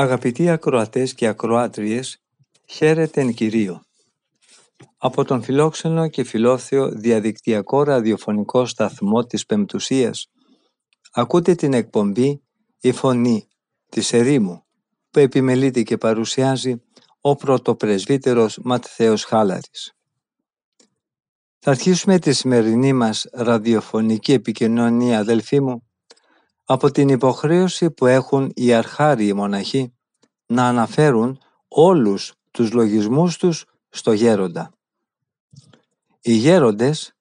Αγαπητοί ακροατές και ακροάτριες, χαίρετε εν Κυρίω. Από τον φιλόξενο και φιλόθεο διαδικτυακό ραδιοφωνικό σταθμό της Πεμπτουσίας ακούτε την εκπομπή «Η Φωνή» της Ερήμου που επιμελείται και παρουσιάζει ο πρωτοπρεσβύτερος Ματθαίος Χάλαρης. Θα αρχίσουμε τη σημερινή μας ραδιοφωνική επικοινωνία αδελφοί μου από την υποχρέωση που έχουν οι αρχάριοι μοναχοί να αναφέρουν όλους τους λογισμούς τους στο γέροντα. Οι γέροντες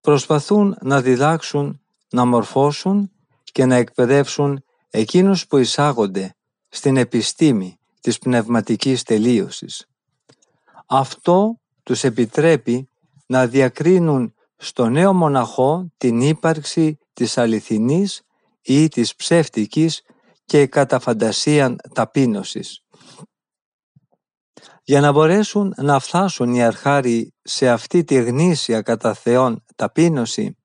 προσπαθούν να διδάξουν, να μορφώσουν και να εκπαιδεύσουν εκείνους που εισάγονται στην επιστήμη της πνευματικής τελείωσης. Αυτό τους επιτρέπει να διακρίνουν στο νέο μοναχό την ύπαρξη της αληθινής ή της ψεύτικης και κατά φαντασίαν ταπείνωσης. Για να μπορέσουν να φτάσουν οι αρχάροι σε αυτή τη γνήσια κατά Θεόν ταπείνωση,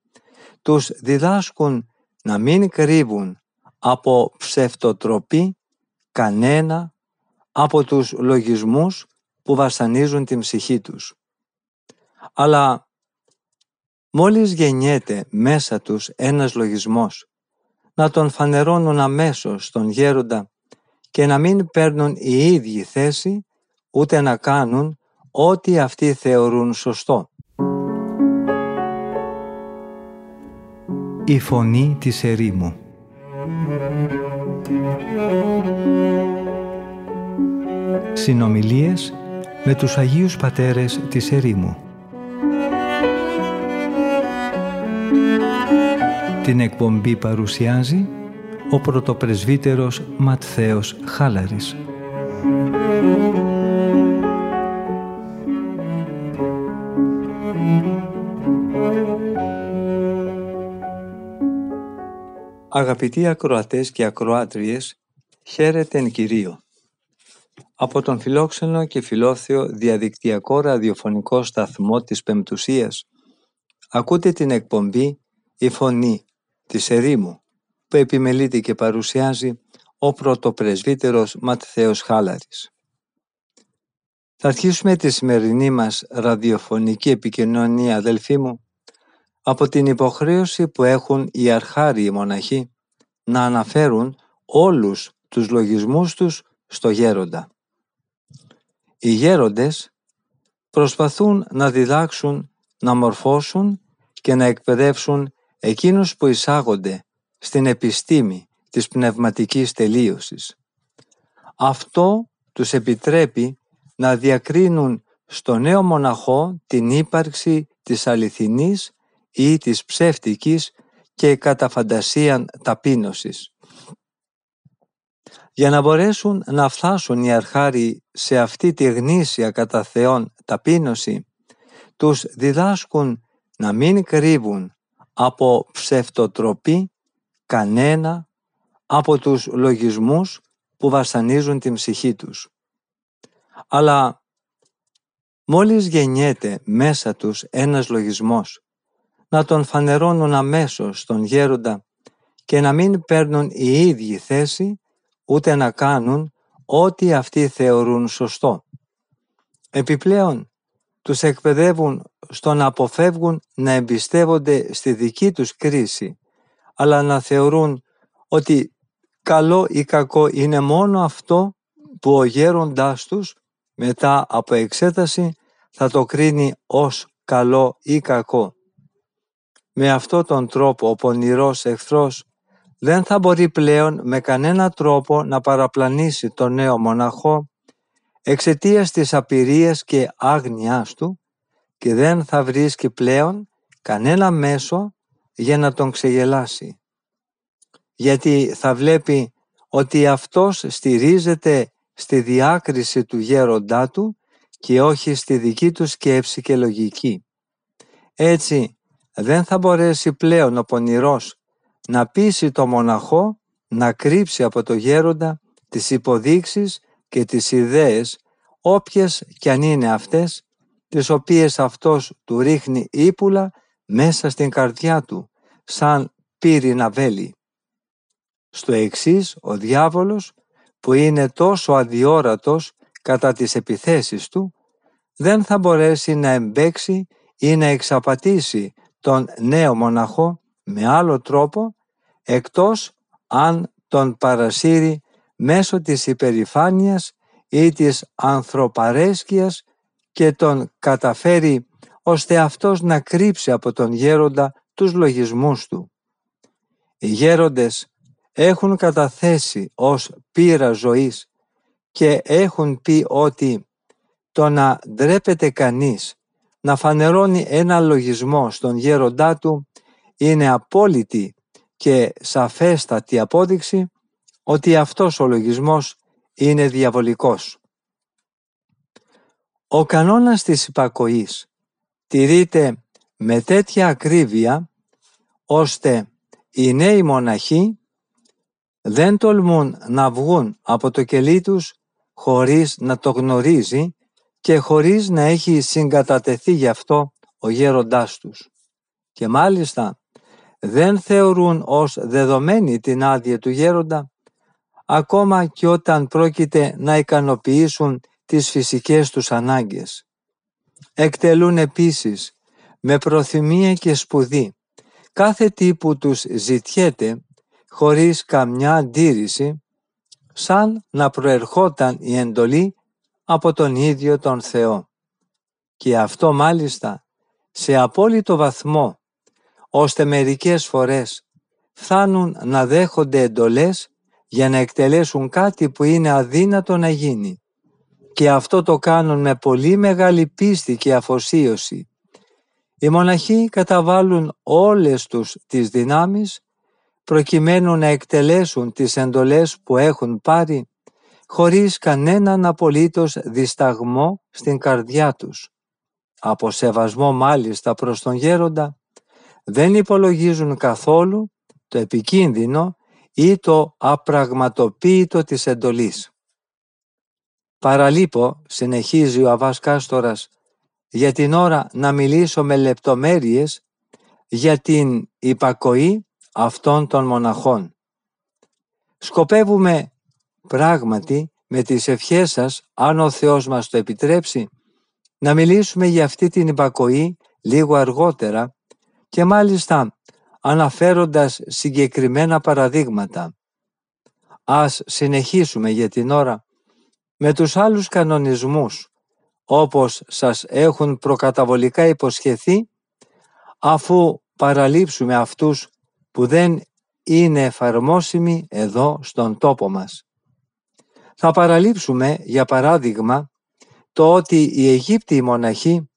τους διδάσκουν να μην κρύβουν από ψευτοτροπή κανένα από τους λογισμούς που βασανίζουν την ψυχή τους. Αλλά μόλις γεννιέται μέσα τους ένας λογισμός, να τον φανερώνουν αμέσως στον γέροντα και να μην παίρνουν οι ίδιοι θέση ούτε να κάνουν ό,τι αυτοί θεωρούν σωστό. Η φωνή της ερήμου Συνομιλίες με τους Αγίους Πατέρες της Ερήμου Την εκπομπή παρουσιάζει ο πρωτοπρεσβύτερος Ματθαίος Χάλαρης. Αγαπητοί ακροατές και ακροάτριες, χαίρετε εν Κυρίω. Από τον φιλόξενο και φιλόθεο διαδικτυακό ραδιοφωνικό σταθμό της Πεμπτουσίας ακούτε την εκπομπή «Η Φωνή» της Ερήμου που επιμελείται και παρουσιάζει ο πρωτοπρεσβύτερος Ματθαίος Χάλαρης. Θα αρχίσουμε τη σημερινή μας ραδιοφωνική επικοινωνία αδελφοί μου από την υποχρέωση που έχουν οι αρχάριοι μοναχοί να αναφέρουν όλους τους λογισμούς τους στο γέροντα. Οι γέροντες προσπαθούν να διδάξουν, να μορφώσουν και να εκπαιδεύσουν εκείνους που εισάγονται στην επιστήμη της πνευματικής τελείωσης. Αυτό τους επιτρέπει να διακρίνουν στο νέο μοναχό την ύπαρξη της αληθινής ή της ψεύτικης και κατά φαντασίαν ταπείνωσης. Για να μπορέσουν να φτάσουν οι αρχάροι σε αυτή τη γνήσια κατά Θεόν ταπείνωση, τους διδάσκουν να μην κρύβουν από ψευτοτροπή κανένα από τους λογισμούς που βασανίζουν την ψυχή τους. Αλλά μόλις γεννιέται μέσα τους ένας λογισμός, να τον φανερώνουν αμέσως στον γέροντα και να μην παίρνουν οι ίδιοι θέση ούτε να κάνουν ό,τι αυτοί θεωρούν σωστό. Επιπλέον, τους εκπαιδεύουν στο να αποφεύγουν να εμπιστεύονται στη δική τους κρίση, αλλά να θεωρούν ότι καλό ή κακό είναι μόνο αυτό που ο γέροντάς τους μετά από εξέταση θα το κρίνει ως καλό ή κακό. Με αυτόν τον τρόπο ο πονηρός εχθρός δεν θα μπορεί πλέον με κανένα τρόπο να παραπλανήσει τον νέο μοναχό εξαιτίας της απειρίας και άγνοιάς του και δεν θα βρίσκει πλέον κανένα μέσο για να τον ξεγελάσει. Γιατί θα βλέπει ότι αυτός στηρίζεται στη διάκριση του γέροντά του και όχι στη δική του σκέψη και λογική. Έτσι δεν θα μπορέσει πλέον ο πονηρός να πείσει το μοναχό να κρύψει από το γέροντα τις υποδείξεις και τις ιδέες όποιες κι αν είναι αυτές τις οποίες αυτός του ρίχνει ύπουλα μέσα στην καρδιά του σαν πύρινα βέλη. Στο εξής ο διάβολος που είναι τόσο αδιόρατος κατά τις επιθέσεις του δεν θα μπορέσει να εμπέξει ή να εξαπατήσει τον νέο μοναχό με άλλο τρόπο εκτός αν τον παρασύρει μέσω της υπερηφάνειας ή της ανθρωπαρέσκειας και τον καταφέρει ώστε αυτός να κρύψει από τον γέροντα τους λογισμούς του. Οι γέροντες έχουν καταθέσει ως πείρα ζωής και έχουν πει ότι το να ντρέπεται κανείς να φανερώνει ένα λογισμό στον γέροντά του είναι απόλυτη και σαφέστατη απόδειξη ότι αυτός ο λογισμός είναι διαβολικός. Ο κανόνας της υπακοής τηρείται με τέτοια ακρίβεια ώστε οι νέοι μοναχοί δεν τολμούν να βγουν από το κελί τους χωρίς να το γνωρίζει και χωρίς να έχει συγκατατεθεί γι' αυτό ο γέροντάς τους. Και μάλιστα δεν θεωρούν ως δεδομένη την άδεια του γέροντα ακόμα και όταν πρόκειται να ικανοποιήσουν τις φυσικές τους ανάγκες. Εκτελούν επίσης με προθυμία και σπουδή κάθε τι που τους ζητιέται χωρίς καμιά αντίρρηση σαν να προερχόταν η εντολή από τον ίδιο τον Θεό. Και αυτό μάλιστα σε απόλυτο βαθμό, ώστε μερικές φορές φτάνουν να δέχονται εντολές για να εκτελέσουν κάτι που είναι αδύνατο να γίνει. Και αυτό το κάνουν με πολύ μεγάλη πίστη και αφοσίωση. Οι μοναχοί καταβάλουν όλες τους τις δυνάμεις προκειμένου να εκτελέσουν τις εντολές που έχουν πάρει χωρίς κανέναν απολύτως δισταγμό στην καρδιά τους. Από σεβασμό μάλιστα προς τον γέροντα, δεν υπολογίζουν καθόλου το επικίνδυνο ή το απραγματοποίητο της εντολής. Παραλείπω, συνεχίζει ο Αβάς Κάστορας, για την ώρα να μιλήσω με λεπτομέρειες για την υπακοή αυτών των μοναχών. Σκοπεύουμε πράγματι με τις ευχές σας, αν ο Θεός μας το επιτρέψει, να μιλήσουμε για αυτή την υπακοή λίγο αργότερα και μάλιστα αναφέροντας συγκεκριμένα παραδείγματα. Ας συνεχίσουμε για την ώρα με τους άλλους κανονισμούς, όπως σας έχουν προκαταβολικά υποσχεθεί, αφού παραλείψουμε αυτούς που δεν είναι εφαρμόσιμοι εδώ στον τόπο μας. Θα παραλείψουμε, για παράδειγμα, το ότι οι Αιγύπτιοι μοναχοί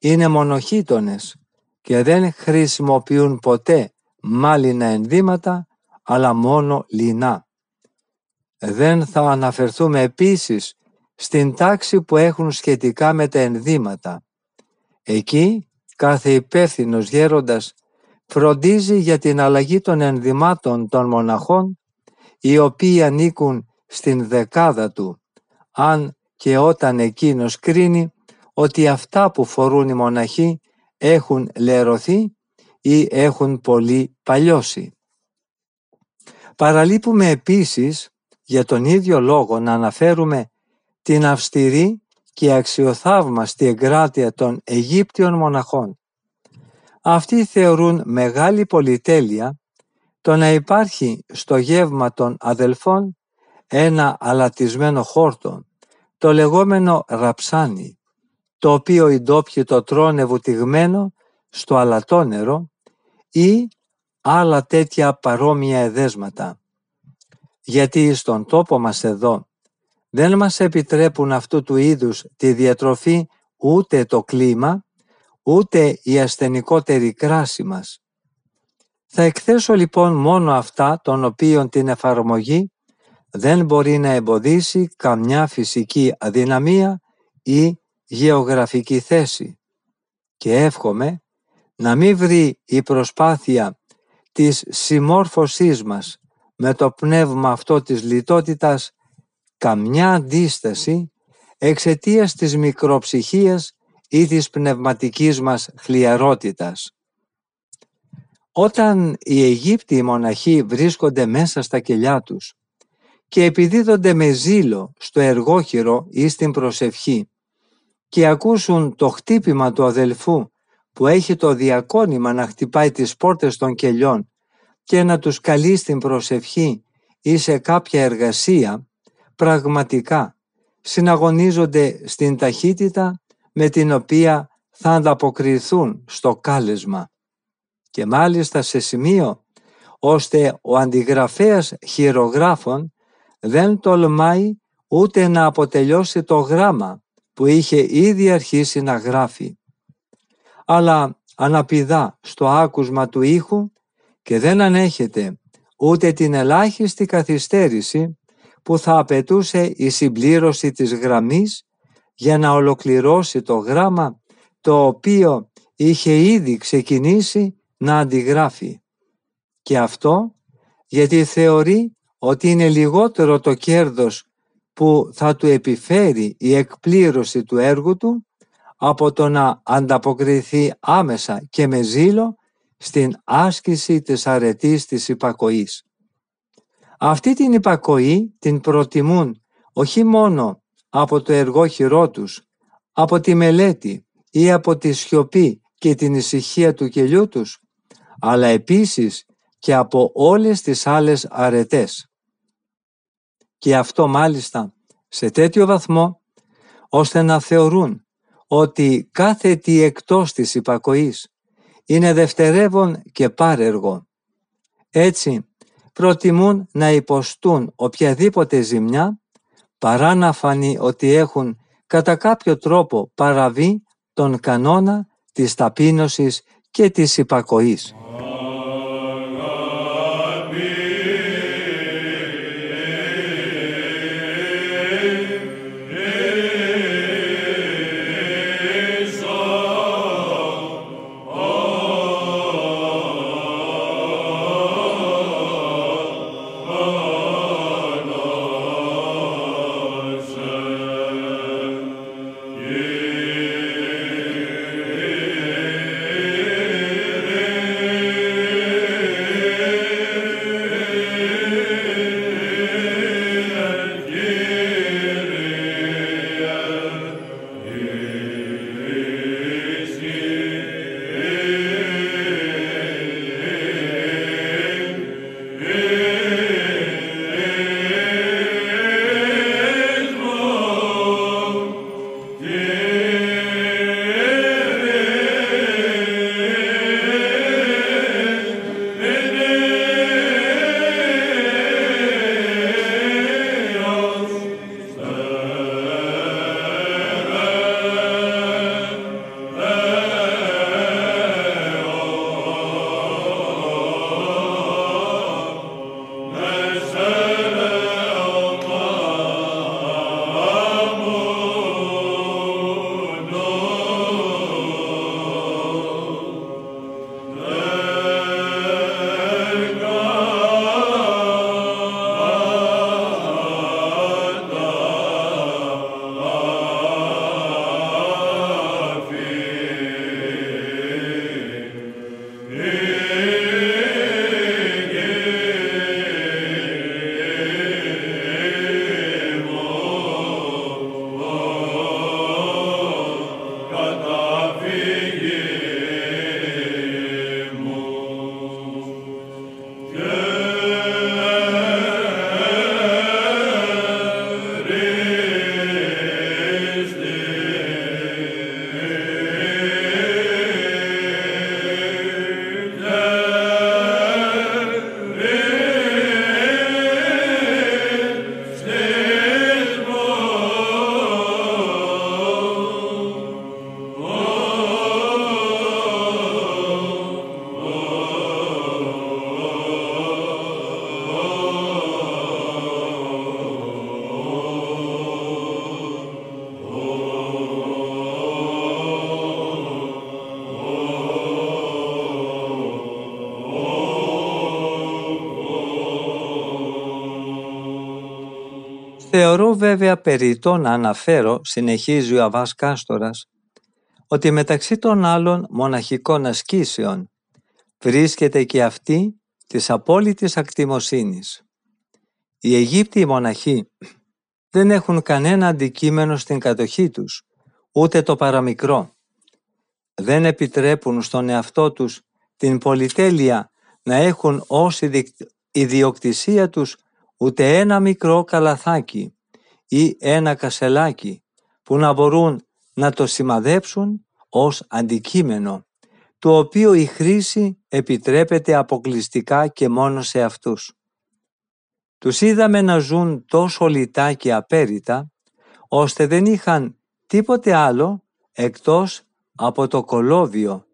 είναι μονοχήτονες και δεν χρησιμοποιούν ποτέ μάλινα ενδύματα, αλλά μόνο λινά. Δεν θα αναφερθούμε επίσης στην τάξη που έχουν σχετικά με τα ενδύματα. Εκεί κάθε υπεύθυνος γέροντας φροντίζει για την αλλαγή των ενδυμάτων των μοναχών οι οποίοι ανήκουν στην δεκάδα του, αν και όταν εκείνος κρίνει ότι αυτά που φορούν οι μοναχοί έχουν λερωθεί ή έχουν πολύ παλιώσει. Παραλείπουμε επίσης για τον ίδιο λόγο να αναφέρουμε την αυστηρή και αξιοθαύμαστη εγκράτεια των Αιγύπτιων μοναχών. Αυτοί θεωρούν μεγάλη πολυτέλεια το να υπάρχει στο γεύμα των αδελφών ένα αλατισμένο χόρτο, το λεγόμενο ραψάνι, το οποίο οι ντόπιοι το τρώνε βουτυγμένο στο αλατόνερο ή άλλα τέτοια παρόμοια εδέσματα. Γιατί στον τόπο μας εδώ δεν μας επιτρέπουν αυτού του είδους τη διατροφή ούτε το κλίμα, ούτε η ασθενικότερη κράση μας. Θα εκθέσω λοιπόν μόνο αυτά των οποίων την εφαρμογή δεν μπορεί να εμποδίσει καμιά φυσική αδυναμία ή γεωγραφική θέση και εύχομαι να μην βρει η προσπάθεια της συμμόρφωσής μας με το πνεύμα αυτό της λιτότητας καμιά αντίσταση εξαιτίας της μικροψυχίας ή της πνευματικής μας χλιαρότητας. Όταν οι Αιγύπτιοι μοναχοί βρίσκονται μέσα στα κελιά τους και επιδίδονται με ζήλο στο εργόχειρο ή στην προσευχή και ακούσουν το χτύπημα του αδελφού που έχει το διακόνημα να χτυπάει τις πόρτες των κελιών και να τους καλεί στην προσευχή ή σε κάποια εργασία, πραγματικά συναγωνίζονται στην ταχύτητα με την οποία θα ανταποκριθούν στο κάλεσμα. Και μάλιστα σε σημείο ώστε ο αντιγραφέας χειρογράφων δεν τολμάει ούτε να αποτελειώσει το γράμμα που είχε ήδη αρχίσει να γράφει. Αλλά αναπηδά στο άκουσμα του ήχου και δεν ανέχεται ούτε την ελάχιστη καθυστέρηση που θα απαιτούσε η συμπλήρωση της γραμμής για να ολοκληρώσει το γράμμα το οποίο είχε ήδη ξεκινήσει να αντιγράφει. Και αυτό γιατί θεωρεί ότι είναι λιγότερο το κέρδος που θα του επιφέρει η εκπλήρωση του έργου του από το να ανταποκριθεί άμεσα και με ζήλο στην άσκηση της αρετής της υπακοής. Αυτή την υπακοή την προτιμούν όχι μόνο από το εργόχειρό τους, από τη μελέτη ή από τη σιωπή και την ησυχία του κελιού τους, αλλά επίσης και από όλες τις άλλες αρετές. Και αυτό μάλιστα σε τέτοιο βαθμό, ώστε να θεωρούν ότι κάθε τι εκτός της υπακοής είναι δευτερεύον και πάρεργο. Έτσι, προτιμούν να υποστούν οποιαδήποτε ζημιά παρά να φανεί ότι έχουν κατά κάποιο τρόπο παραβεί τον κανόνα της ταπείνωσης και της υπακοής. Βέβαια περιττό να αναφέρω, συνεχίζει ο Αβάς Κάστορας, ότι μεταξύ των άλλων μοναχικών ασκήσεων βρίσκεται και αυτή της απόλυτης ακτιμοσύνης. Οι Αιγύπτιοι μοναχοί δεν έχουν κανένα αντικείμενο στην κατοχή τους, ούτε το παραμικρό. Δεν επιτρέπουν στον εαυτό τους την πολυτέλεια να έχουν ως ιδιοκτησία τους ούτε ένα μικρό καλαθάκι ή ένα κασελάκι που να μπορούν να το σημαδέψουν ως αντικείμενο, το οποίο η χρήση επιτρέπεται αποκλειστικά και μόνο σε αυτούς. Τους είδαμε να ζουν τόσο λιτά και απέριτα, ώστε δεν είχαν τίποτε άλλο εκτός από το κολόβιο,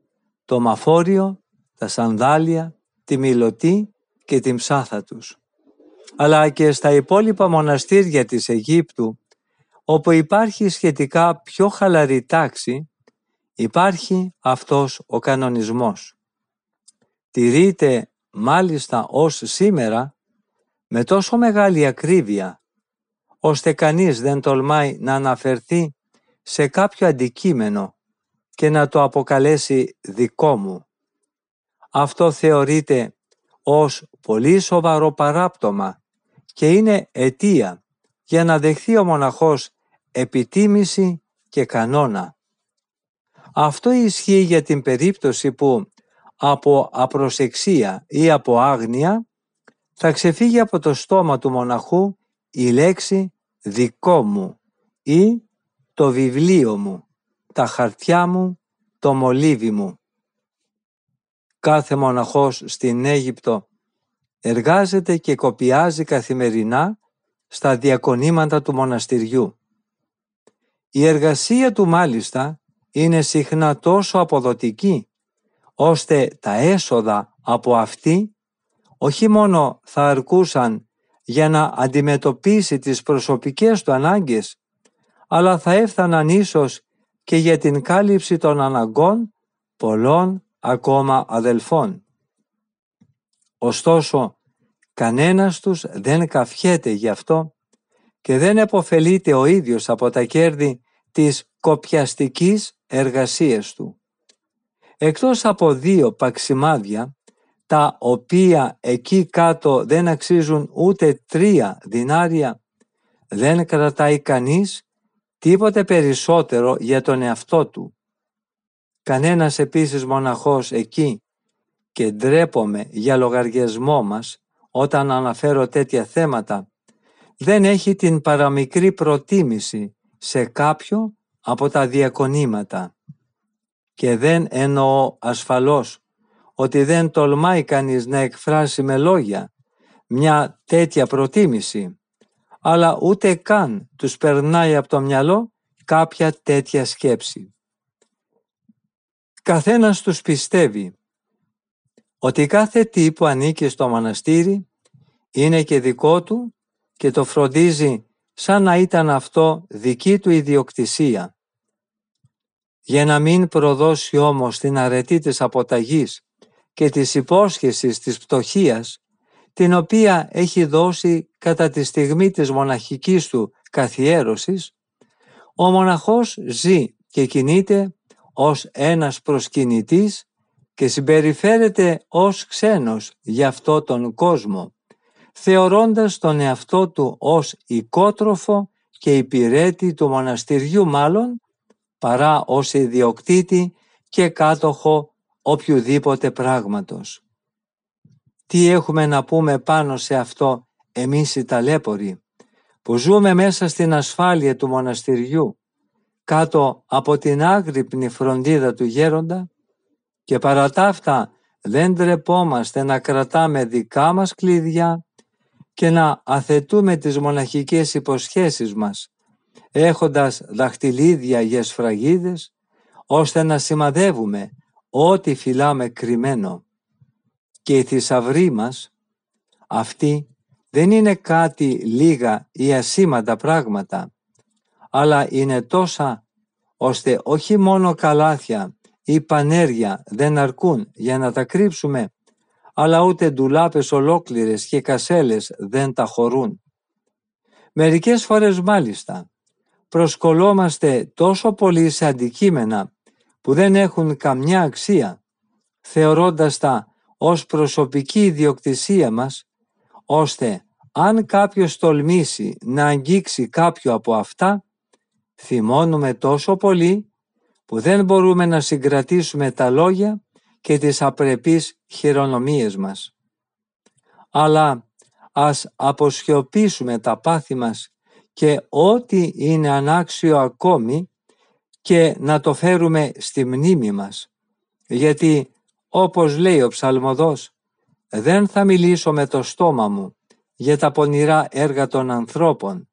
το μαφόριο, τα σανδάλια, τη μιλωτή και την ψάθα τους. Αλλά και στα υπόλοιπα μοναστήρια της Αιγύπτου, όπου υπάρχει σχετικά πιο χαλαρή τάξη, υπάρχει αυτός ο κανονισμός. Τηρείται μάλιστα ως σήμερα με τόσο μεγάλη ακρίβεια, ώστε κανείς δεν τολμάει να αναφερθεί σε κάποιο αντικείμενο και να το αποκαλέσει δικό μου. Αυτό θεωρείται ως πολύ σοβαρό παράπτωμα και είναι αιτία για να δεχθεί ο μοναχός επιτίμηση και κανόνα. Αυτό ισχύει για την περίπτωση που από απροσεξία ή από άγνοια θα ξεφύγει από το στόμα του μοναχού η λέξη «δικό μου» ή «το βιβλίο μου», «τα χαρτιά μου», «το μολύβι μου». Κάθε μοναχός στην Αίγυπτο εργάζεται και κοπιάζει καθημερινά στα διακονήματα του μοναστηριού. Η εργασία του μάλιστα είναι συχνά τόσο αποδοτική, ώστε τα έσοδα από αυτή όχι μόνο θα αρκούσαν για να αντιμετωπίσει τις προσωπικές του ανάγκες, αλλά θα έφταναν ίσως και για την κάλυψη των αναγκών πολλών ακόμα αδελφών. Ωστόσο, κανένας τους δεν καφιέται γι' αυτό και δεν επωφελείται ο ίδιος από τα κέρδη της κοπιαστικής εργασίας του. Εκτός από δύο παξιμάδια, τα οποία εκεί κάτω δεν αξίζουν ούτε τρία δινάρια, δεν κρατάει κανείς τίποτε περισσότερο για τον εαυτό του. Κανένας επίσης μοναχός εκεί και ντρέπομαι για λογαριασμό μας όταν αναφέρω τέτοια θέματα, δεν έχει την παραμικρή προτίμηση σε κάποιο από τα διακονήματα. Και δεν εννοώ ασφαλώς ότι δεν τολμάει κανείς να εκφράσει με λόγια μια τέτοια προτίμηση, αλλά ούτε καν τους περνάει από το μυαλό κάποια τέτοια σκέψη. Καθένας τους πιστεύει ότι κάθε τι που ανήκει στο μοναστήρι είναι και δικό του και το φροντίζει σαν να ήταν αυτό δική του ιδιοκτησία. Για να μην προδώσει όμως την αρετή της αποταγής και της υπόσχεσης της πτωχίας, την οποία έχει δώσει κατά τη στιγμή της μοναχικής του καθιέρωσης, ο μοναχός ζει και κινείται ως ένας προσκυνητής και συμπεριφέρεται ως ξένος για αυτό τον κόσμο, θεωρώντας τον εαυτό του ως οικότροφο και υπηρέτη του μοναστηριού μάλλον, παρά ως ιδιοκτήτη και κάτοχο οποιοδήποτε πράγματος. Τι έχουμε να πούμε πάνω σε αυτό εμείς οι ταλέποροι, που ζούμε μέσα στην ασφάλεια του μοναστηριού, κάτω από την άγρυπνη φροντίδα του γέροντα και παρά τα αυτά δεν τρεπόμαστε να κρατάμε δικά μας κλειδιά και να αθετούμε τις μοναχικές υποσχέσεις μας, έχοντας δαχτυλίδια για σφραγίδες, ώστε να σημαδεύουμε ό,τι φυλάμε κρυμμένο. Και οι θησαυροί μας, αυτοί δεν είναι κάτι λίγα ή ασήμαντα πράγματα, αλλά είναι τόσα ώστε όχι μόνο καλάθια ή πανέρια δεν αρκούν για να τα κρύψουμε, αλλά ούτε ντουλάπες ολόκληρες και κασέλες δεν τα χωρούν. Μερικές φορές μάλιστα προσκολόμαστε τόσο πολύ σε αντικείμενα που δεν έχουν καμιά αξία, θεωρώντας τα ως προσωπική ιδιοκτησία μας, ώστε αν κάποιος τολμήσει να αγγίξει κάποιο από αυτά, θυμώνουμε τόσο πολύ που δεν μπορούμε να συγκρατήσουμε τα λόγια και τις απρεπείς χειρονομίες μας. Αλλά ας αποσιωπήσουμε τα πάθη μας και ό,τι είναι ανάξιο ακόμη και να το φέρουμε στη μνήμη μας. Γιατί όπως λέει ο ψαλμοδός δεν θα μιλήσω με το στόμα μου για τα πονηρά έργα των ανθρώπων.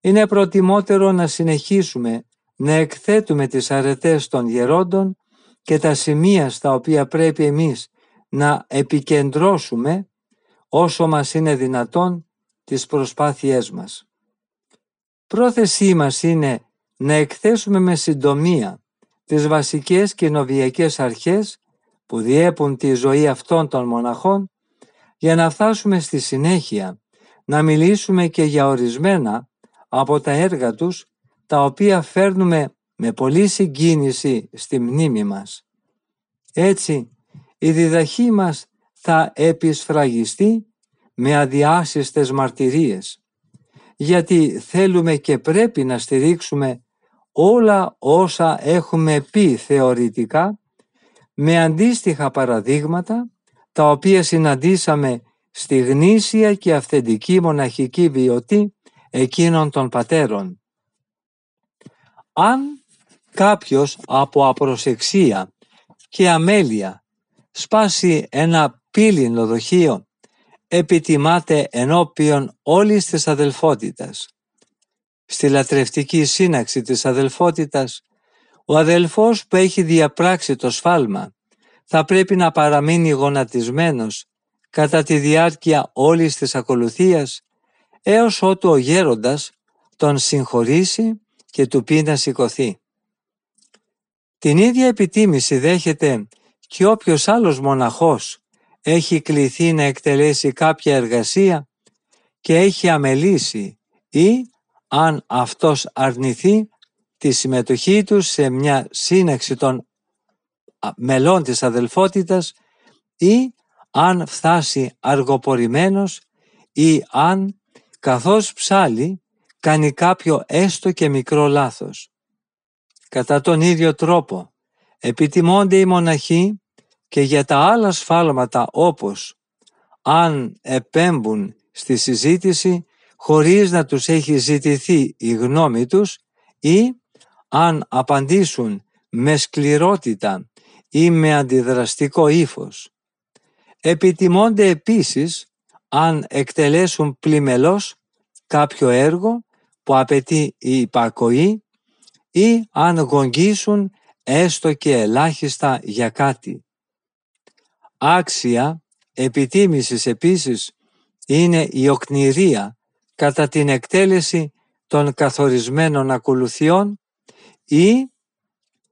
Είναι προτιμότερο να συνεχίσουμε να εκθέτουμε τις αρετές των γερόντων και τα σημεία στα οποία πρέπει εμείς να επικεντρώσουμε όσο μας είναι δυνατόν τις προσπάθειές μας. Πρόθεσή μας είναι να εκθέσουμε με συντομία τις βασικές κοινοβιακές αρχές που διέπουν τη ζωή αυτών των μοναχών για να φτάσουμε στη συνέχεια να μιλήσουμε και για ορισμένα από τα έργα τους τα οποία φέρνουμε με πολύ συγκίνηση στη μνήμη μας. Έτσι, η διδαχή μας θα επισφραγιστεί με αδιάσυστες μαρτυρίες, γιατί θέλουμε και πρέπει να στηρίξουμε όλα όσα έχουμε πει θεωρητικά με αντίστοιχα παραδείγματα τα οποία συναντήσαμε στη γνήσια και αυθεντική μοναχική βιωτή εκείνων των πατέρων. Αν κάποιος από απροσεξία και αμέλεια σπάσει ένα πύλινο δοχείο επιτιμάται ενώπιον όλης της αδελφότητας. Στη λατρευτική σύναξη της αδελφότητας ο αδελφός που έχει διαπράξει το σφάλμα θα πρέπει να παραμείνει γονατισμένος κατά τη διάρκεια όλης της ακολουθίας έως ότου ο γέροντας τον συγχωρήσει και του πει να σηκωθεί. Την ίδια επιτίμηση δέχεται και όποιος άλλος μοναχός έχει κληθεί να εκτελέσει κάποια εργασία και έχει αμελήσει ή αν αυτός αρνηθεί τη συμμετοχή του σε μια σύναξη των μελών της αδελφότητας ή αν φτάσει αργοπορημένος ή αν καθώς ψάλει κάνει κάποιο έστω και μικρό λάθος. Κατά τον ίδιο τρόπο επιτιμώνται οι μοναχοί και για τα άλλα σφάλματα όπως αν επέμπουν στη συζήτηση χωρίς να τους έχει ζητηθεί η γνώμη τους ή αν απαντήσουν με σκληρότητα ή με αντιδραστικό ύφος. Επιτιμώνται επίσης αν εκτελέσουν πλημελώς κάποιο έργο που απαιτεί η υπακοή ή αν γογγίσουν έστω και ελάχιστα για κάτι. Άξια επιτίμησης επίσης είναι η οκνηρία κατά την εκτέλεση των καθορισμένων ακολουθιών ή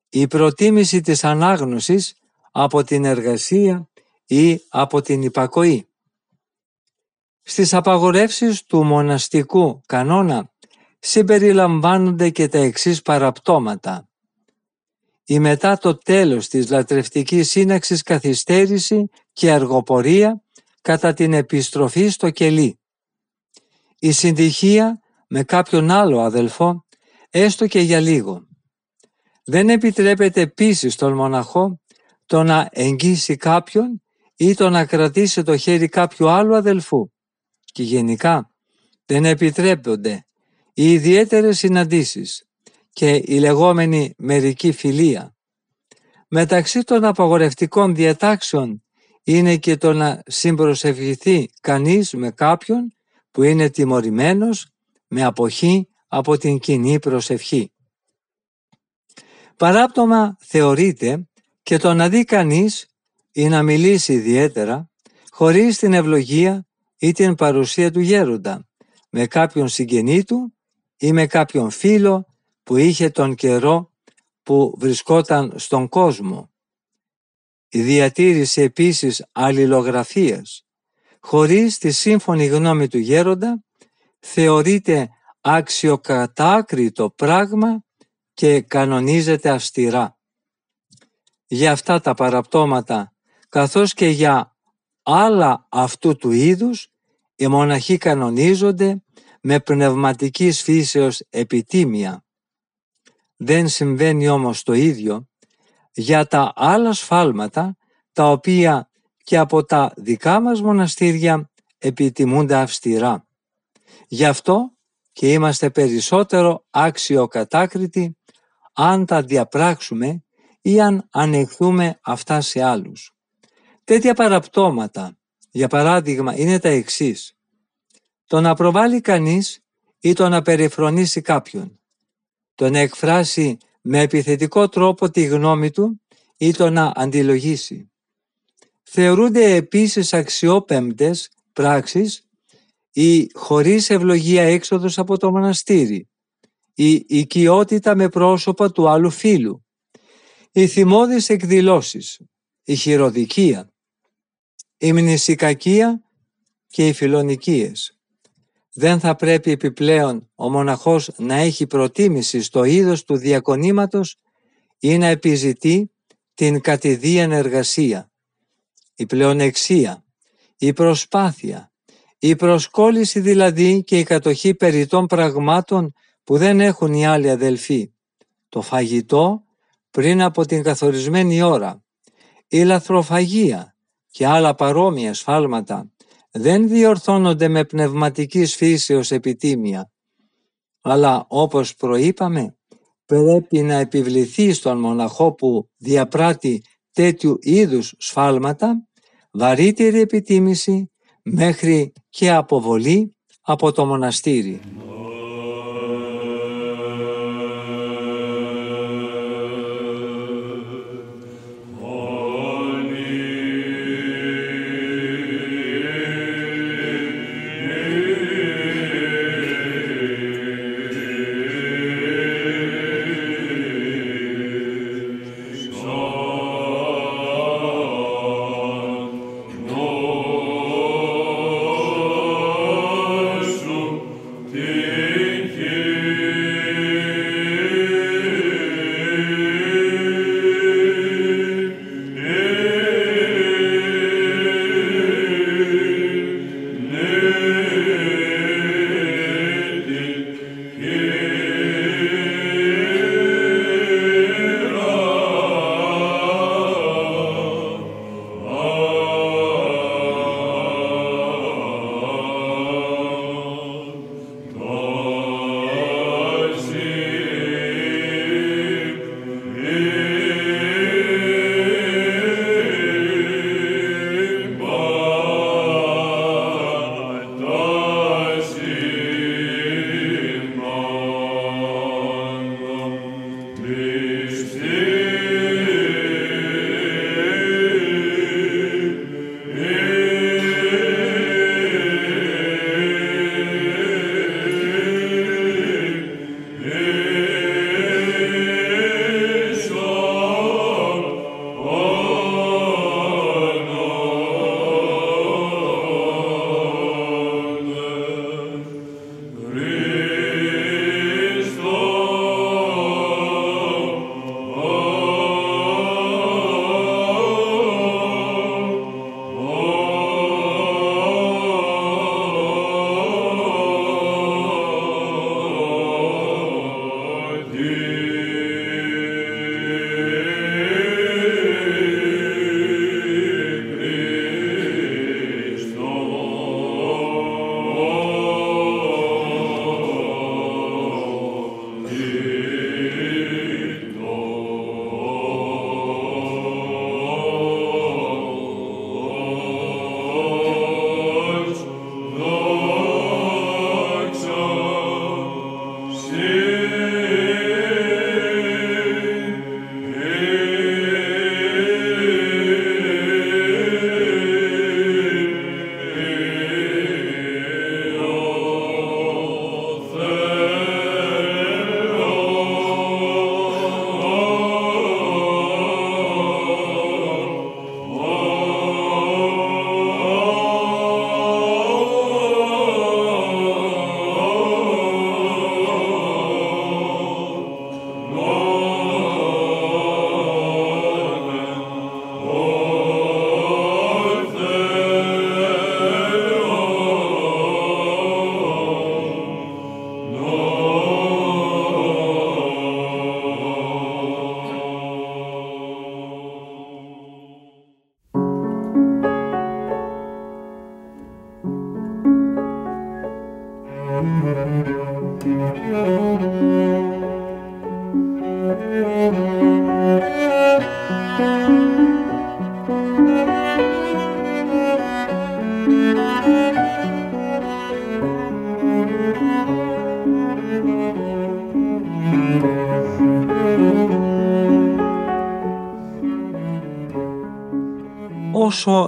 η προτίμηση της ανάγνωσης από την εργασία ή από την υπακοή. Στις απαγορεύσεις του μοναστικού κανόνα συμπεριλαμβάνονται και τα εξής παραπτώματα. Η μετά το τέλος της λατρευτικής σύναξης καθυστέρηση και αργοπορία κατά την επιστροφή στο κελί. Η συντυχία με κάποιον άλλο αδελφό έστω και για λίγο. Δεν επιτρέπεται επίση στον μοναχό το να εγγύσει κάποιον ή το να κρατήσει το χέρι κάποιου άλλου αδελφού. Και γενικά δεν επιτρέπονται οι ιδιαίτερες συναντήσεις και η λεγόμενη μερική φιλία. Μεταξύ των απαγορευτικών διατάξεων είναι και το να συμπροσευχηθεί κανείς με κάποιον που είναι τιμωρημένος με αποχή από την κοινή προσευχή. Παράπτωμα θεωρείται και το να δει κανείς ή να μιλήσει ιδιαίτερα χωρίς την ευλογία ή την παρουσία του γέροντα με κάποιον συγγενή του ή με κάποιον φίλο που είχε τον καιρό που βρισκόταν στον κόσμο. Η διατήρηση επίσης αλληλογραφίας χωρίς τη σύμφωνη γνώμη του γέροντα θεωρείται αξιοκατάκριτο πράγμα και κανονίζεται αυστηρά. Για αυτά τα παραπτώματα, καθώς και για άλλα αυτού του είδους, οι μοναχοί κανονίζονται με πνευματικής φύσεως επιτίμια. Δεν συμβαίνει όμως το ίδιο για τα άλλα σφάλματα τα οποία και από τα δικά μας μοναστήρια επιτιμούνται αυστηρά. Γι' αυτό και είμαστε περισσότερο άξιο κατάκριτοι αν τα διαπράξουμε ή αν ανεχθούμε αυτά σε άλλους. Τέτοια παραπτώματα, για παράδειγμα, είναι τα εξής. Το να προβάλλει κανείς ή το να περιφρονήσει κάποιον. Το να εκφράσει με επιθετικό τρόπο τη γνώμη του ή το να αντιλογήσει. Θεωρούνται επίσης αξιόπεμπτες πράξεις η χωρίς ευλογία έξοδος από το μοναστήρι, η οικειότητα με πρόσωπα του άλλου φίλου, οι θυμώδεις εκδηλώσεις, η χειροδικία, η μνησικακία και οι φιλονικίες. Δεν θα πρέπει επιπλέον ο μοναχός να έχει προτίμηση στο είδος του διακονήματος ή να επιζητεί την κατηδίαν εργασία, η πλεονεξία, η προσπάθεια, η προσκόλληση δηλαδή και η κατοχή περιττών πραγμάτων που δεν έχουν οι άλλοι αδελφοί. Το φαγητό πριν από την καθορισμένη ώρα. Η λαθροφαγία και άλλα παρόμοια σφάλματα δεν διορθώνονται με πνευματικής φύσεως επιτίμια. Αλλά όπως προείπαμε πρέπει να επιβληθεί στον μοναχό που διαπράττει τέτοιου είδους σφάλματα βαρύτερη επιτίμηση μέχρι και αποβολή από το μοναστήρι.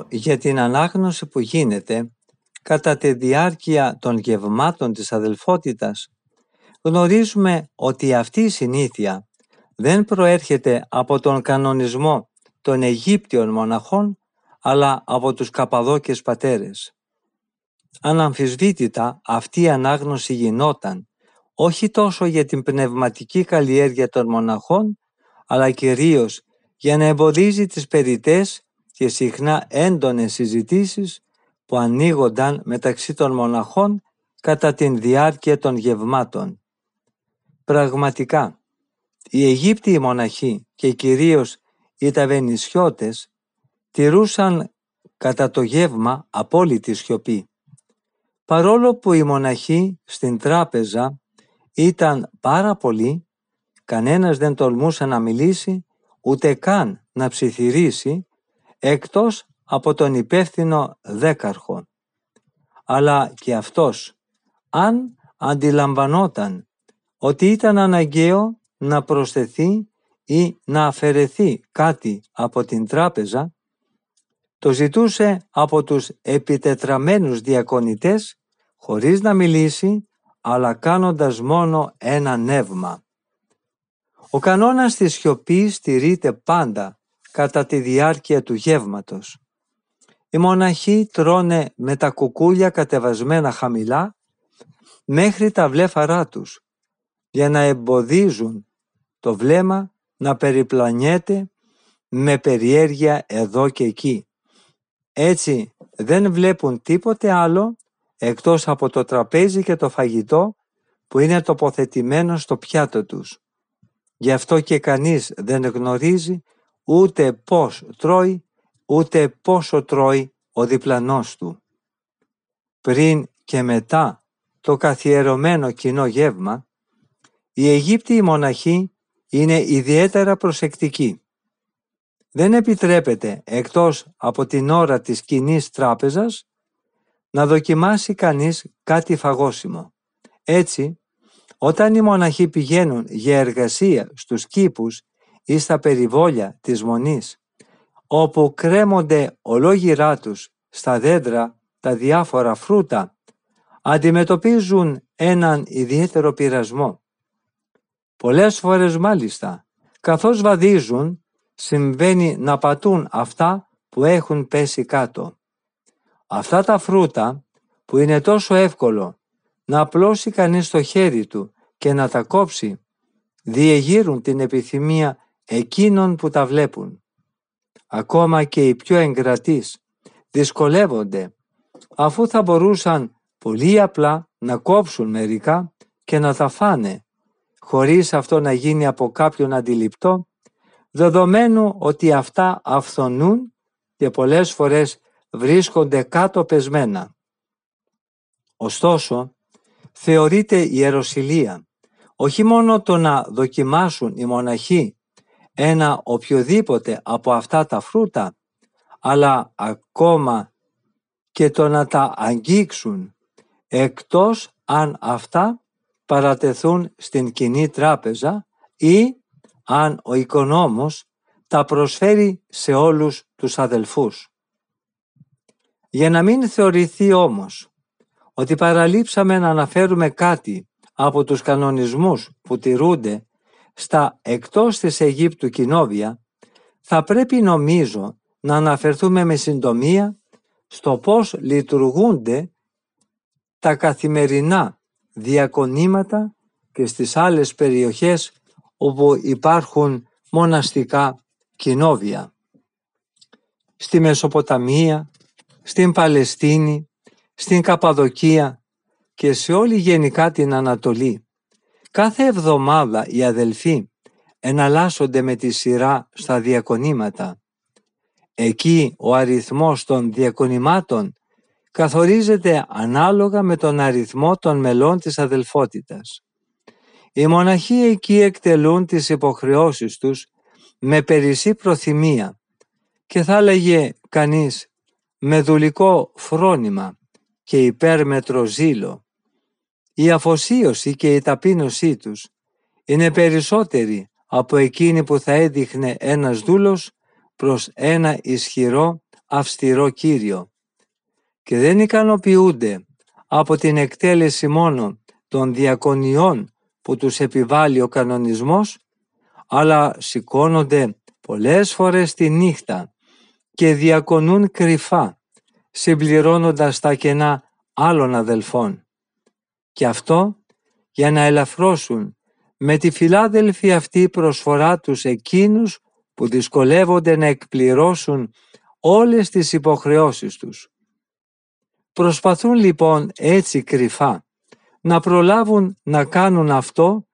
Για την ανάγνωση που γίνεται κατά τη διάρκεια των γευμάτων της αδελφότητας, γνωρίζουμε ότι αυτή η συνήθεια δεν προέρχεται από τον κανονισμό των Αιγύπτιων μοναχών, αλλά από τους Καπαδόκες πατέρες. Αναμφισβήτητα αυτή η ανάγνωση γινόταν όχι τόσο για την πνευματική καλλιέργεια των μοναχών, αλλά κυρίως για να εμποδίζει τις περιτές και συχνά έντονες συζητήσεις που ανοίγονταν μεταξύ των μοναχών κατά την διάρκεια των γευμάτων. Πραγματικά, οι Αιγύπτιοι μοναχοί και κυρίως οι ταβενισιώτες τηρούσαν κατά το γεύμα απόλυτη σιωπή. Παρόλο που οι μοναχοί στην τράπεζα ήταν πάρα πολλοί, κανένας δεν τολμούσε να μιλήσει ούτε καν να ψιθυρίσει εκτός από τον υπεύθυνο δέκαρχο. Αλλά και αυτός, αν αντιλαμβανόταν ότι ήταν αναγκαίο να προσθεθεί ή να αφαιρεθεί κάτι από την τράπεζα, το ζητούσε από τους επιτετραμένους διακονητές χωρίς να μιλήσει, αλλά κάνοντας μόνο ένα νεύμα. Ο κανόνας της σιωπής στηρείται πάντα κατά τη διάρκεια του γεύματος. Οι μοναχοί τρώνε με τα κουκούλια κατεβασμένα χαμηλά μέχρι τα βλέφαρά τους για να εμποδίζουν το βλέμμα να περιπλανιέται με περιέργεια εδώ και εκεί. Έτσι δεν βλέπουν τίποτε άλλο εκτός από το τραπέζι και το φαγητό που είναι τοποθετημένο στο πιάτο τους. Γι' αυτό και κανείς δεν γνωρίζει ούτε πώς τρώει, ούτε πόσο τρώει ο διπλανός του. Πριν και μετά το καθιερωμένο κοινό γεύμα, οι Αιγύπτιοι μοναχοί είναι ιδιαίτερα προσεκτικοί. Δεν επιτρέπεται εκτός από την ώρα της κοινής τράπεζας να δοκιμάσει κανείς κάτι φαγόσιμο. Έτσι, όταν οι μοναχοί πηγαίνουν για εργασία στους κήπους ή στα περιβόλια της μονής, όπου κρέμονται ολόγυρά τους στα δέντρα τα διάφορα φρούτα, αντιμετωπίζουν έναν ιδιαίτερο πειρασμό. Πολλές φορές μάλιστα, καθώς βαδίζουν, συμβαίνει να πατούν αυτά που έχουν πέσει κάτω. Αυτά τα φρούτα που είναι τόσο εύκολο να απλώσει κανείς το χέρι του και να τα κόψει, διεγείρουν την επιθυμία εκείνων που τα βλέπουν. Ακόμα και οι πιο εγκρατείς δυσκολεύονται αφού θα μπορούσαν πολύ απλά να κόψουν μερικά και να τα φάνε χωρίς αυτό να γίνει από κάποιον αντιληπτό δεδομένου ότι αυτά αυθονούν και πολλές φορές βρίσκονται κάτω πεσμένα. Ωστόσο, θεωρείται η ιεροσιλία όχι μόνο το να δοκιμάσουν οι μοναχοί ένα οποιοδήποτε από αυτά τα φρούτα, αλλά ακόμα και το να τα αγγίξουν, εκτός αν αυτά παρατεθούν στην κοινή τράπεζα ή αν ο οικονόμος τα προσφέρει σε όλους τους αδελφούς. Για να μην θεωρηθεί όμως ότι παραλείψαμε να αναφέρουμε κάτι από τους κανονισμούς που τηρούνται στα εκτός της Αιγύπτου κοινόβια, θα πρέπει νομίζω να αναφερθούμε με συντομία στο πώς λειτουργούνται τα καθημερινά διακονήματα και στις άλλες περιοχές όπου υπάρχουν μοναστικά κοινόβια. Στη Μεσοποταμία, στην Παλαιστίνη, στην Καπαδοκία και σε όλη γενικά την Ανατολή. Κάθε εβδομάδα οι αδελφοί εναλλάσσονται με τη σειρά στα διακονήματα. Εκεί ο αριθμός των διακονημάτων καθορίζεται ανάλογα με τον αριθμό των μελών της αδελφότητας. Οι μοναχοί εκεί εκτελούν τις υποχρεώσεις τους με περισσή προθυμία και θα έλεγε κανείς με δουλικό φρόνημα και υπέρμετρο ζήλο. Η αφοσίωση και η ταπείνωσή τους είναι περισσότερη από εκείνη που θα έδειχνε ένας δούλος προς ένα ισχυρό αυστηρό Κύριο και δεν ικανοποιούνται από την εκτέλεση μόνο των διακονιών που τους επιβάλλει ο κανονισμός αλλά σηκώνονται πολλές φορές τη νύχτα και διακονούν κρυφά συμπληρώνοντας τα κενά άλλων αδελφών. Και αυτό για να ελαφρώσουν με τη φιλάδελφη αυτή προσφορά τους εκείνους που δυσκολεύονται να εκπληρώσουν όλες τις υποχρεώσεις τους. Προσπαθούν λοιπόν έτσι κρυφά να προλάβουν να κάνουν αυτό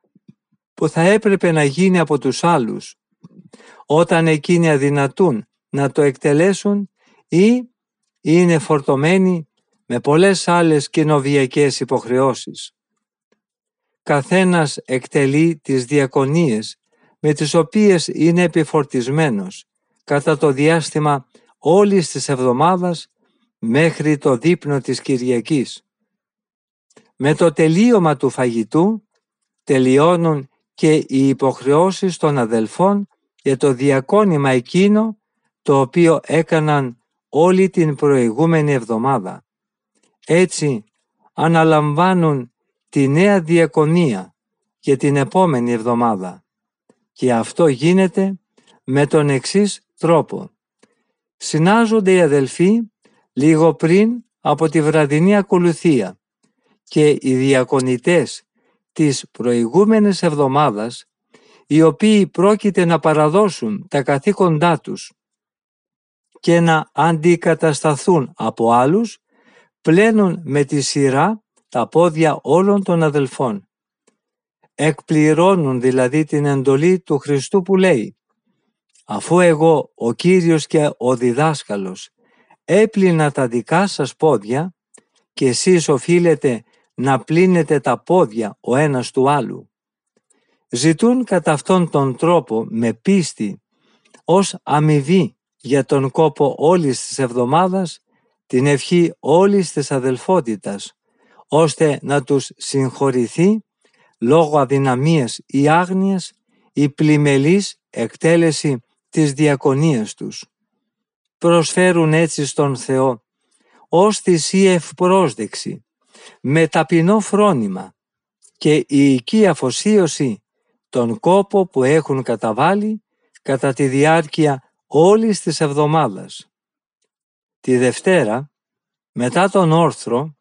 που θα έπρεπε να γίνει από τους άλλους όταν εκείνοι αδυνατούν να το εκτελέσουν ή είναι φορτωμένοι με πολλές άλλες κοινοβιακές υποχρεώσεις. Καθένας εκτελεί τις διακονίες με τις οποίες είναι επιφορτισμένος κατά το διάστημα όλης της εβδομάδας μέχρι το δείπνο της Κυριακής. Με το τελείωμα του φαγητού τελειώνουν και οι υποχρεώσεις των αδελφών για το διακόνημα εκείνο το οποίο έκαναν όλη την προηγούμενη εβδομάδα. Έτσι αναλαμβάνουν τη νέα διακονία για την επόμενη εβδομάδα και αυτό γίνεται με τον εξής τρόπο. Συνάζονται οι αδελφοί λίγο πριν από τη βραδινή ακολουθία και οι διακονητές της προηγούμενης εβδομάδας οι οποίοι πρόκειται να παραδώσουν τα καθήκοντά τους και να αντικατασταθούν από άλλους πλένουν με τη σειρά τα πόδια όλων των αδελφών. Εκπληρώνουν δηλαδή την εντολή του Χριστού που λέει «Αφού εγώ ο Κύριος και ο διδάσκαλος έπλυνα τα δικά σας πόδια και εσείς οφείλετε να πλύνετε τα πόδια ο ένας του άλλου. Ζητούν κατά αυτόν τον τρόπο με πίστη ως αμοιβή για τον κόπο όλης της εβδομάδας την ευχή όλης της αδελφότητας ώστε να τους συγχωρηθεί λόγω αδυναμίας ή άγνοιας η πλημελής εκτέλεση της διακονίας τους προσφέρουν έτσι στον Θεό ως θυσία ευπρόσδεξη με ταπεινό φρόνημα και η οικία αφοσίωση τον κόπο που έχουν καταβάλει κατά τη διάρκεια όλης της εβδομάδας. Τη Δευτέρα, μετά τον όρθρο,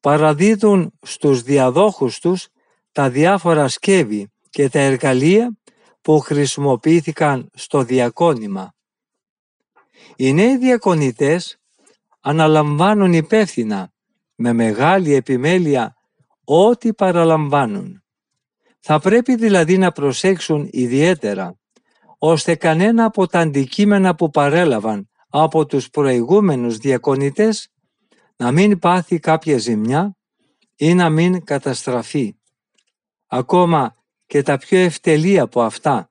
παραδίδουν στους διαδόχους τους τα διάφορα σκεύη και τα εργαλεία που χρησιμοποιήθηκαν στο διακόνημα. Οι νέοι διακονητές αναλαμβάνουν υπεύθυνα με μεγάλη επιμέλεια ό,τι παραλαμβάνουν. Θα πρέπει δηλαδή να προσέξουν ιδιαίτερα ώστε κανένα από τα αντικείμενα που παρέλαβαν από τους προηγούμενους διακονητές να μην πάθει κάποια ζημιά ή να μην καταστραφεί. Ακόμα και τα πιο ευτελή από αυτά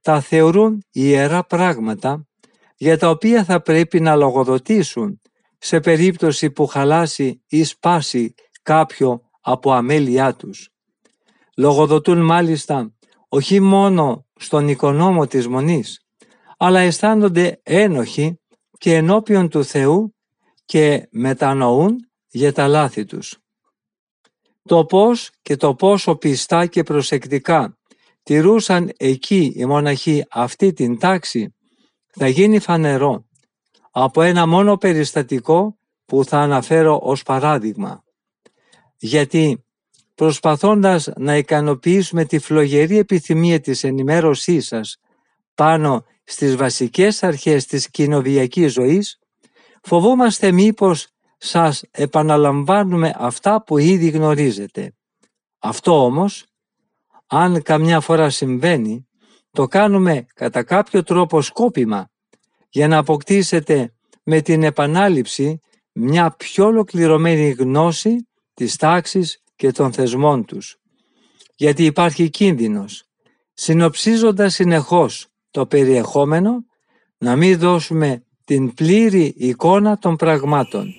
τα θεωρούν ιερά πράγματα για τα οποία θα πρέπει να λογοδοτήσουν σε περίπτωση που χαλάσει ή σπάσει κάποιο από αμέλειά τους. Λογοδοτούν μάλιστα όχι μόνο στον οικονόμο της Μονής, αλλά αισθάνονται ένοχοι και ενώπιον του Θεού και μετανοούν για τα λάθη τους. Το πώς και το πόσο πιστά και προσεκτικά τηρούσαν εκεί οι μοναχοί αυτή την τάξη θα γίνει φανερό από ένα μόνο περιστατικό που θα αναφέρω ως παράδειγμα. Γιατί προσπαθώντας να ικανοποιήσουμε τη φλογερή επιθυμία της ενημέρωσής σας πάνω στις βασικές αρχές της κοινοβιακής ζωής, φοβόμαστε μήπως σας επαναλαμβάνουμε αυτά που ήδη γνωρίζετε. Αυτό όμως, αν καμιά φορά συμβαίνει, το κάνουμε κατά κάποιο τρόπο σκόπιμα για να αποκτήσετε με την επανάληψη μια πιο ολοκληρωμένη γνώση της τάξης και των θεσμών τους. Γιατί υπάρχει κίνδυνος, συνοψίζοντας συνεχώς το περιεχόμενο, να μην δώσουμε την πλήρη εικόνα των πραγμάτων.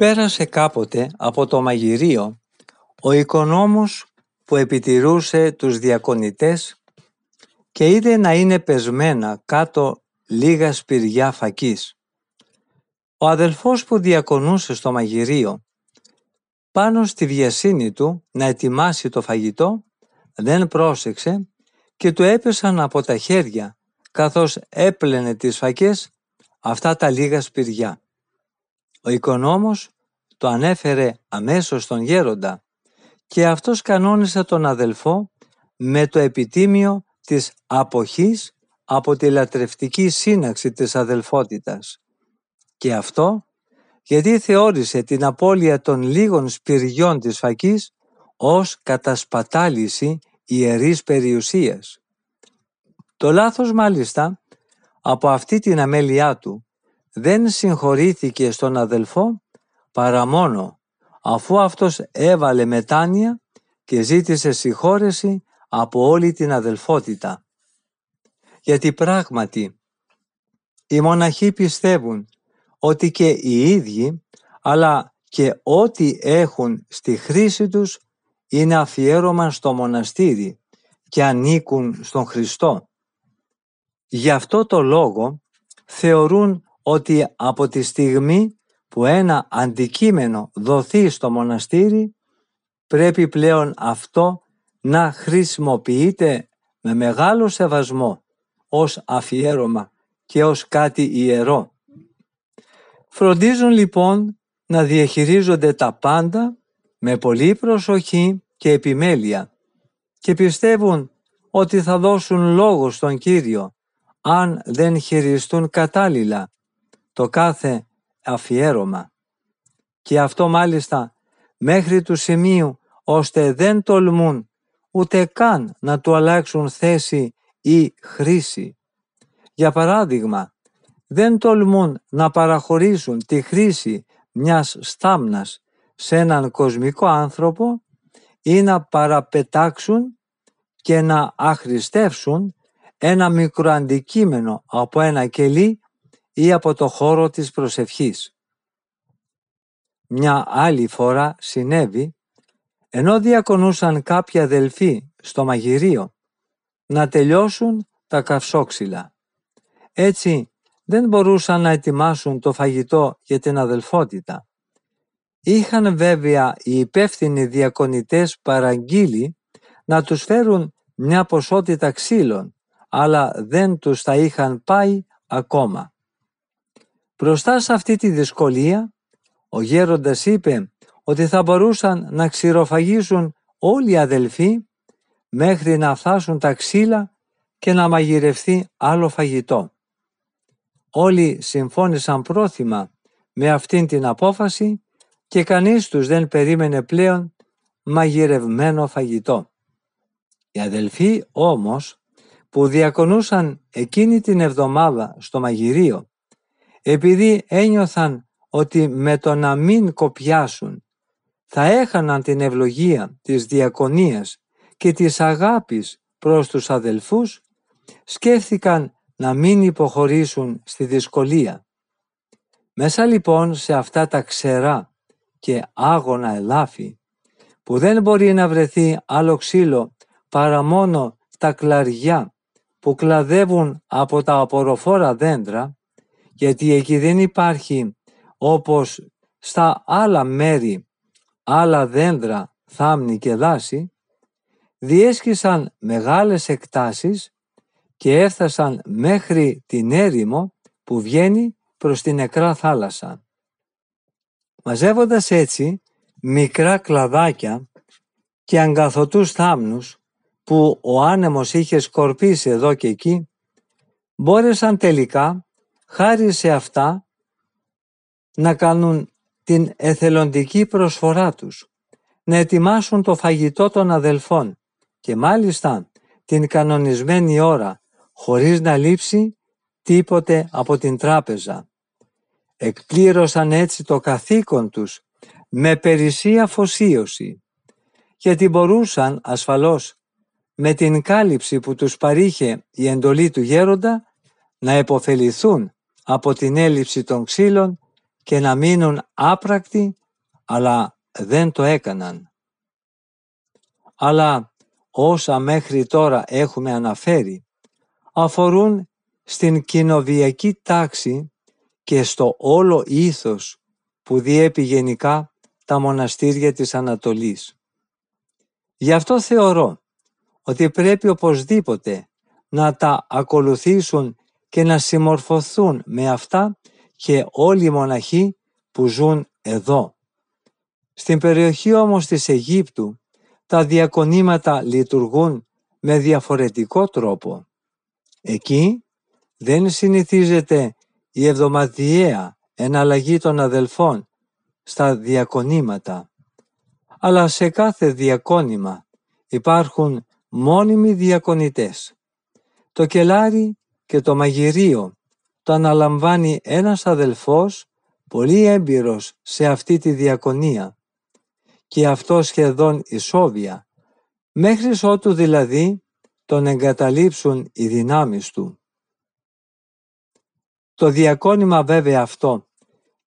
Πέρασε κάποτε από το μαγειρίο ο οικονόμος που επιτηρούσε τους διακονητές και είδε να είναι πεσμένα κάτω λίγα σπηριά φακής. Ο αδελφός που διακονούσε στο μαγειρίο πάνω στη βιασύνη του να ετοιμάσει το φαγητό δεν πρόσεξε και του έπεσαν από τα χέρια καθώς έπλαινε τις φακές αυτά τα λίγα σπηριά. Ο οικονόμος το ανέφερε αμέσως στον γέροντα και αυτός κανόνισε τον αδελφό με το επιτίμιο της αποχής από τη λατρευτική σύναξη της αδελφότητας. Και αυτό γιατί θεώρησε την απώλεια των λίγων σπυριών της φακής ως κατασπατάληση ιερής περιουσίας. Το λάθος μάλιστα από αυτή την αμέλειά του δεν συγχωρήθηκε στον αδελφό παρά μόνο αφού αυτός έβαλε μετάνοια και ζήτησε συγχώρεση από όλη την αδελφότητα. Γιατί πράγματι οι μοναχοί πιστεύουν ότι και οι ίδιοι αλλά και ό,τι έχουν στη χρήση τους είναι αφιέρωμα στο μοναστήρι και ανήκουν στον Χριστό. Γι' αυτό το λόγο θεωρούν ότι από τη στιγμή που ένα αντικείμενο δοθεί στο μοναστήρι πρέπει πλέον αυτό να χρησιμοποιείται με μεγάλο σεβασμό ως αφιέρωμα και ως κάτι ιερό. Φροντίζουν λοιπόν να διαχειρίζονται τα πάντα με πολύ προσοχή και επιμέλεια και πιστεύουν ότι θα δώσουν λόγο στον Κύριο αν δεν χειριστούν κατάλληλα το κάθε αφιέρωμα. Και αυτό μάλιστα μέχρι του σημείου ώστε δεν τολμούν ούτε καν να του αλλάξουν θέση ή χρήση. Για παράδειγμα, δεν τολμούν να παραχωρήσουν τη χρήση μιας στάμνας σε έναν κοσμικό άνθρωπο ή να παραπετάξουν και να αχρηστεύσουν ένα μικρό αντικείμενο από ένα κελί ή από το χώρο της προσευχής. Μια άλλη φορά συνέβη, ενώ διακονούσαν κάποια αδελφοί στο μαγειρίο να τελειώσουν τα καυσόξυλα. Έτσι δεν μπορούσαν να ετοιμάσουν το φαγητό για την αδελφότητα. Είχαν βέβαια οι υπεύθυνοι διακονητές παραγγείλει να τους φέρουν μια ποσότητα ξύλων, αλλά δεν τους τα είχαν πάει ακόμα. Μπροστά σε αυτή τη δυσκολία, ο γέροντας είπε ότι θα μπορούσαν να ξηροφαγήσουν όλοι οι αδελφοί μέχρι να φτάσουν τα ξύλα και να μαγειρευτεί άλλο φαγητό. Όλοι συμφώνησαν πρόθυμα με αυτήν την απόφαση και κανείς τους δεν περίμενε πλέον μαγειρευμένο φαγητό. Οι αδελφοί όμως που διακονούσαν εκείνη την εβδομάδα στο μαγειρίο επειδή ένιωθαν ότι με το να μην κοπιάσουν θα έχαναν την ευλογία της διακονίας και της αγάπης προς τους αδελφούς, σκέφτηκαν να μην υποχωρήσουν στη δυσκολία. Μέσα λοιπόν σε αυτά τα ξερά και άγωνα ελάφη, που δεν μπορεί να βρεθεί άλλο ξύλο παρά μόνο τα κλαριά που κλαδεύουν από τα απορροφόρα δέντρα, γιατί εκεί δεν υπάρχει όπως στα άλλα μέρη, άλλα δέντρα, θάμνη και δάση, διέσχισαν μεγάλες εκτάσεις και έφτασαν μέχρι την έρημο που βγαίνει προς την νεκρά θάλασσα. Μαζεύοντας έτσι μικρά κλαδάκια και αγκαθωτούς θάμνους που ο άνεμος είχε σκορπίσει εδώ και εκεί, μπόρεσαν τελικά, χάρη σε αυτά, να κάνουν την εθελοντική προσφορά τους, να ετοιμάσουν το φαγητό των αδελφών και μάλιστα την κανονισμένη ώρα, χωρίς να λείψει τίποτε από την τράπεζα. Εκπλήρωσαν έτσι το καθήκον τους με περισσή αφοσίωση, γιατί μπορούσαν ασφαλώς με την κάλυψη που τους παρήχε η εντολή του γέροντα να επωφεληθούν από την έλλειψη των ξύλων και να μείνουν άπρακτοι, αλλά δεν το έκαναν. Αλλά όσα μέχρι τώρα έχουμε αναφέρει αφορούν στην κοινοβιακή τάξη και στο όλο ήθος που διέπει γενικά τα μοναστήρια της Ανατολής. Γι' αυτό θεωρώ ότι πρέπει οπωσδήποτε να τα ακολουθήσουν και να συμμορφωθούν με αυτά και όλοι οι μοναχοί που ζουν εδώ. Στην περιοχή όμως της Αιγύπτου τα διακονήματα λειτουργούν με διαφορετικό τρόπο. Εκεί δεν συνηθίζεται η εβδομαδιαία εναλλαγή των αδελφών στα διακονήματα, αλλά σε κάθε διακόνημα υπάρχουν μόνιμοι διακονητές. Το κελάρι και το μαγειρίο. Το αναλαμβάνει ένας αδελφός πολύ έμπειρος σε αυτή τη διακονία. Και αυτό σχεδόν ισόβια. Μέχρι ότου δηλαδή τον εγκαταλείψουν οι δυνάμεις του. Το διακόνημα βέβαια αυτό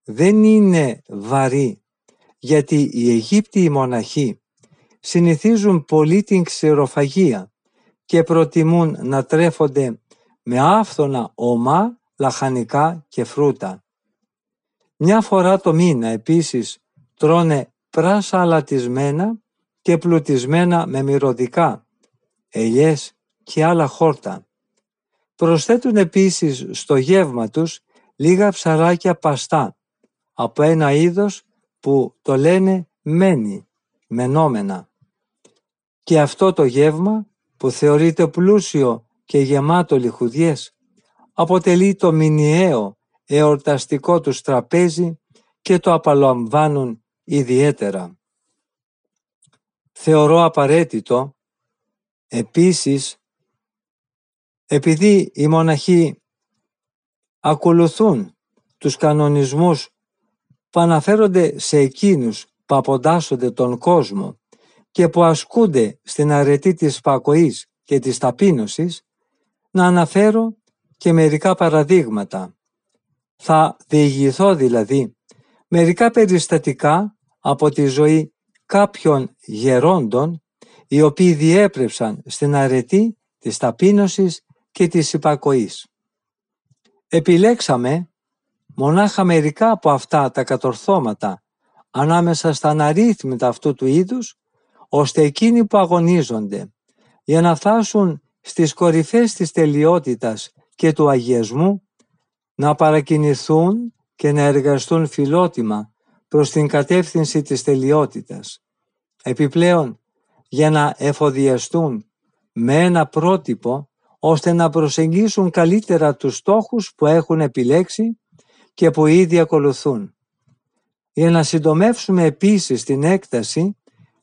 δεν είναι βαρύ, γιατί οι Αιγύπτιοι μοναχοί συνηθίζουν πολύ την ξηροφαγία και προτιμούν να τρέφονται με άφθονα ομά, λαχανικά και φρούτα. Μια φορά το μήνα επίσης τρώνε πράσα αλατισμένα και πλουτισμένα με μυρωδικά, ελιές και άλλα χόρτα. Προσθέτουν επίσης στο γεύμα τους λίγα ψαράκια παστά από ένα είδος που το λένε μένη, μενόμενα. Και αυτό το γεύμα που θεωρείται πλούσιο και γεμάτο λιχουδιές αποτελεί το μηνιαίο εορταστικό του τραπέζι και το απαλαμβάνουν ιδιαίτερα. Θεωρώ απαραίτητο επίσης επειδή οι μοναχοί ακολουθούν τους κανονισμούς που αναφέρονται σε εκείνους που αποντάσσονται τον κόσμο και που ασκούνται στην αρετή της πακοής και της ταπείνωσης, να αναφέρω και μερικά παραδείγματα. Θα διηγηθώ δηλαδή μερικά περιστατικά από τη ζωή κάποιων γερόντων οι οποίοι διέπρεψαν στην αρετή της ταπείνωσης και της υπακοής. Επιλέξαμε μονάχα μερικά από αυτά τα κατορθώματα ανάμεσα στα αναρρύθμιτα αυτού του είδους, ώστε εκείνοι που αγωνίζονται για να φτάσουν στις κορυφές της τελειότητας και του αγιασμού να παρακινηθούν και να εργαστούν φιλότιμα προς την κατεύθυνση της τελειότητας. Επιπλέον, για να εφοδιαστούν με ένα πρότυπο ώστε να προσεγγίσουν καλύτερα τους στόχους που έχουν επιλέξει και που ήδη ακολουθούν. Για να συντομεύσουμε επίσης την έκταση,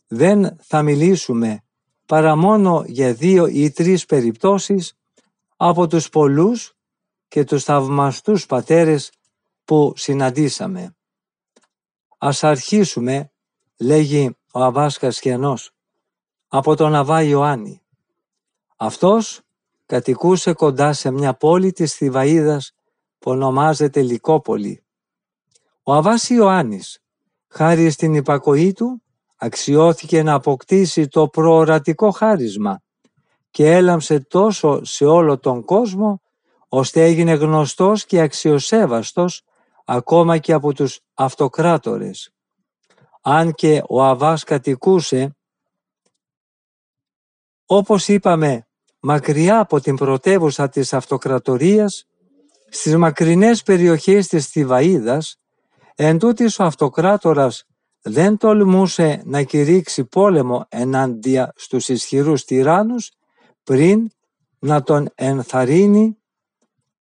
δεν θα μιλήσουμε παρά μόνο για δύο ή τρεις περιπτώσεις από τους πολλούς και τους θαυμαστούς πατέρες που συναντήσαμε. Ας αρχίσουμε, λέγει ο Αβάς Κασιανός, από τον Αβά Ιωάννη. Αυτός κατοικούσε κοντά σε μια πόλη της Θηβαΐδας που ονομάζεται Λικόπολη. Ο Αβάς Ιωάννης, χάρη στην υπακοή του, αξιώθηκε να αποκτήσει το προορατικό χάρισμα και έλαμψε τόσο σε όλο τον κόσμο, ώστε έγινε γνωστός και αξιοσέβαστος ακόμα και από τους αυτοκράτορες. Αν και ο Αβάς κατοικούσε, όπως είπαμε, μακριά από την πρωτεύουσα της αυτοκρατορίας, στις μακρινές περιοχές της Θηβαΐδας, εν ο αυτοκράτορας δεν τολμούσε να κηρύξει πόλεμο ενάντια στους ισχυρούς τυράννους πριν να τον ενθαρρύνει.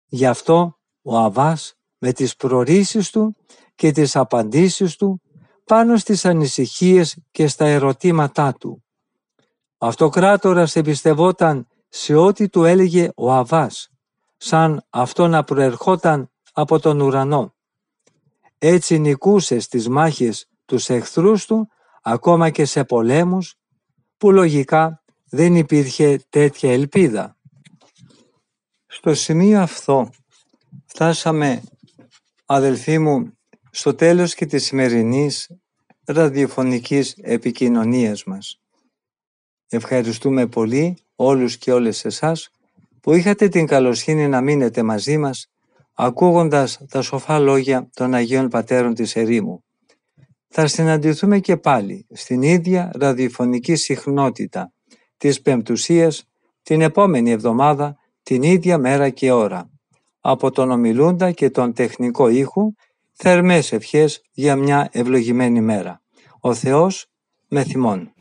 Γι' αυτό ο Αβάς με τις προρίσεις του και τις απαντήσεις του πάνω στις ανησυχίες και στα ερωτήματά του. Ο αυτοκράτορας εμπιστευόταν σε ό,τι του έλεγε ο Αβάς, σαν αυτό να προερχόταν από τον ουρανό. Έτσι νικούσε στις μάχες τους εχθρούς του, ακόμα και σε πολέμους, που λογικά δεν υπήρχε τέτοια ελπίδα. Στο σημείο αυτό φτάσαμε, αδελφοί μου, στο τέλος και της σημερινής ραδιοφωνικής επικοινωνίας μας. Ευχαριστούμε πολύ όλους και όλες εσάς που είχατε την καλοσύνη να μείνετε μαζί μας ακούγοντας τα σοφά λόγια των Αγίων Πατέρων της Ερήμου. Θα συναντηθούμε και πάλι στην ίδια ραδιοφωνική συχνότητα της Πεμπτουσίας την επόμενη εβδομάδα την ίδια μέρα και ώρα. Από τον ομιλούντα και τον τεχνικό ήχου θερμές ευχές για μια ευλογημένη μέρα. Ο Θεός με θυμών.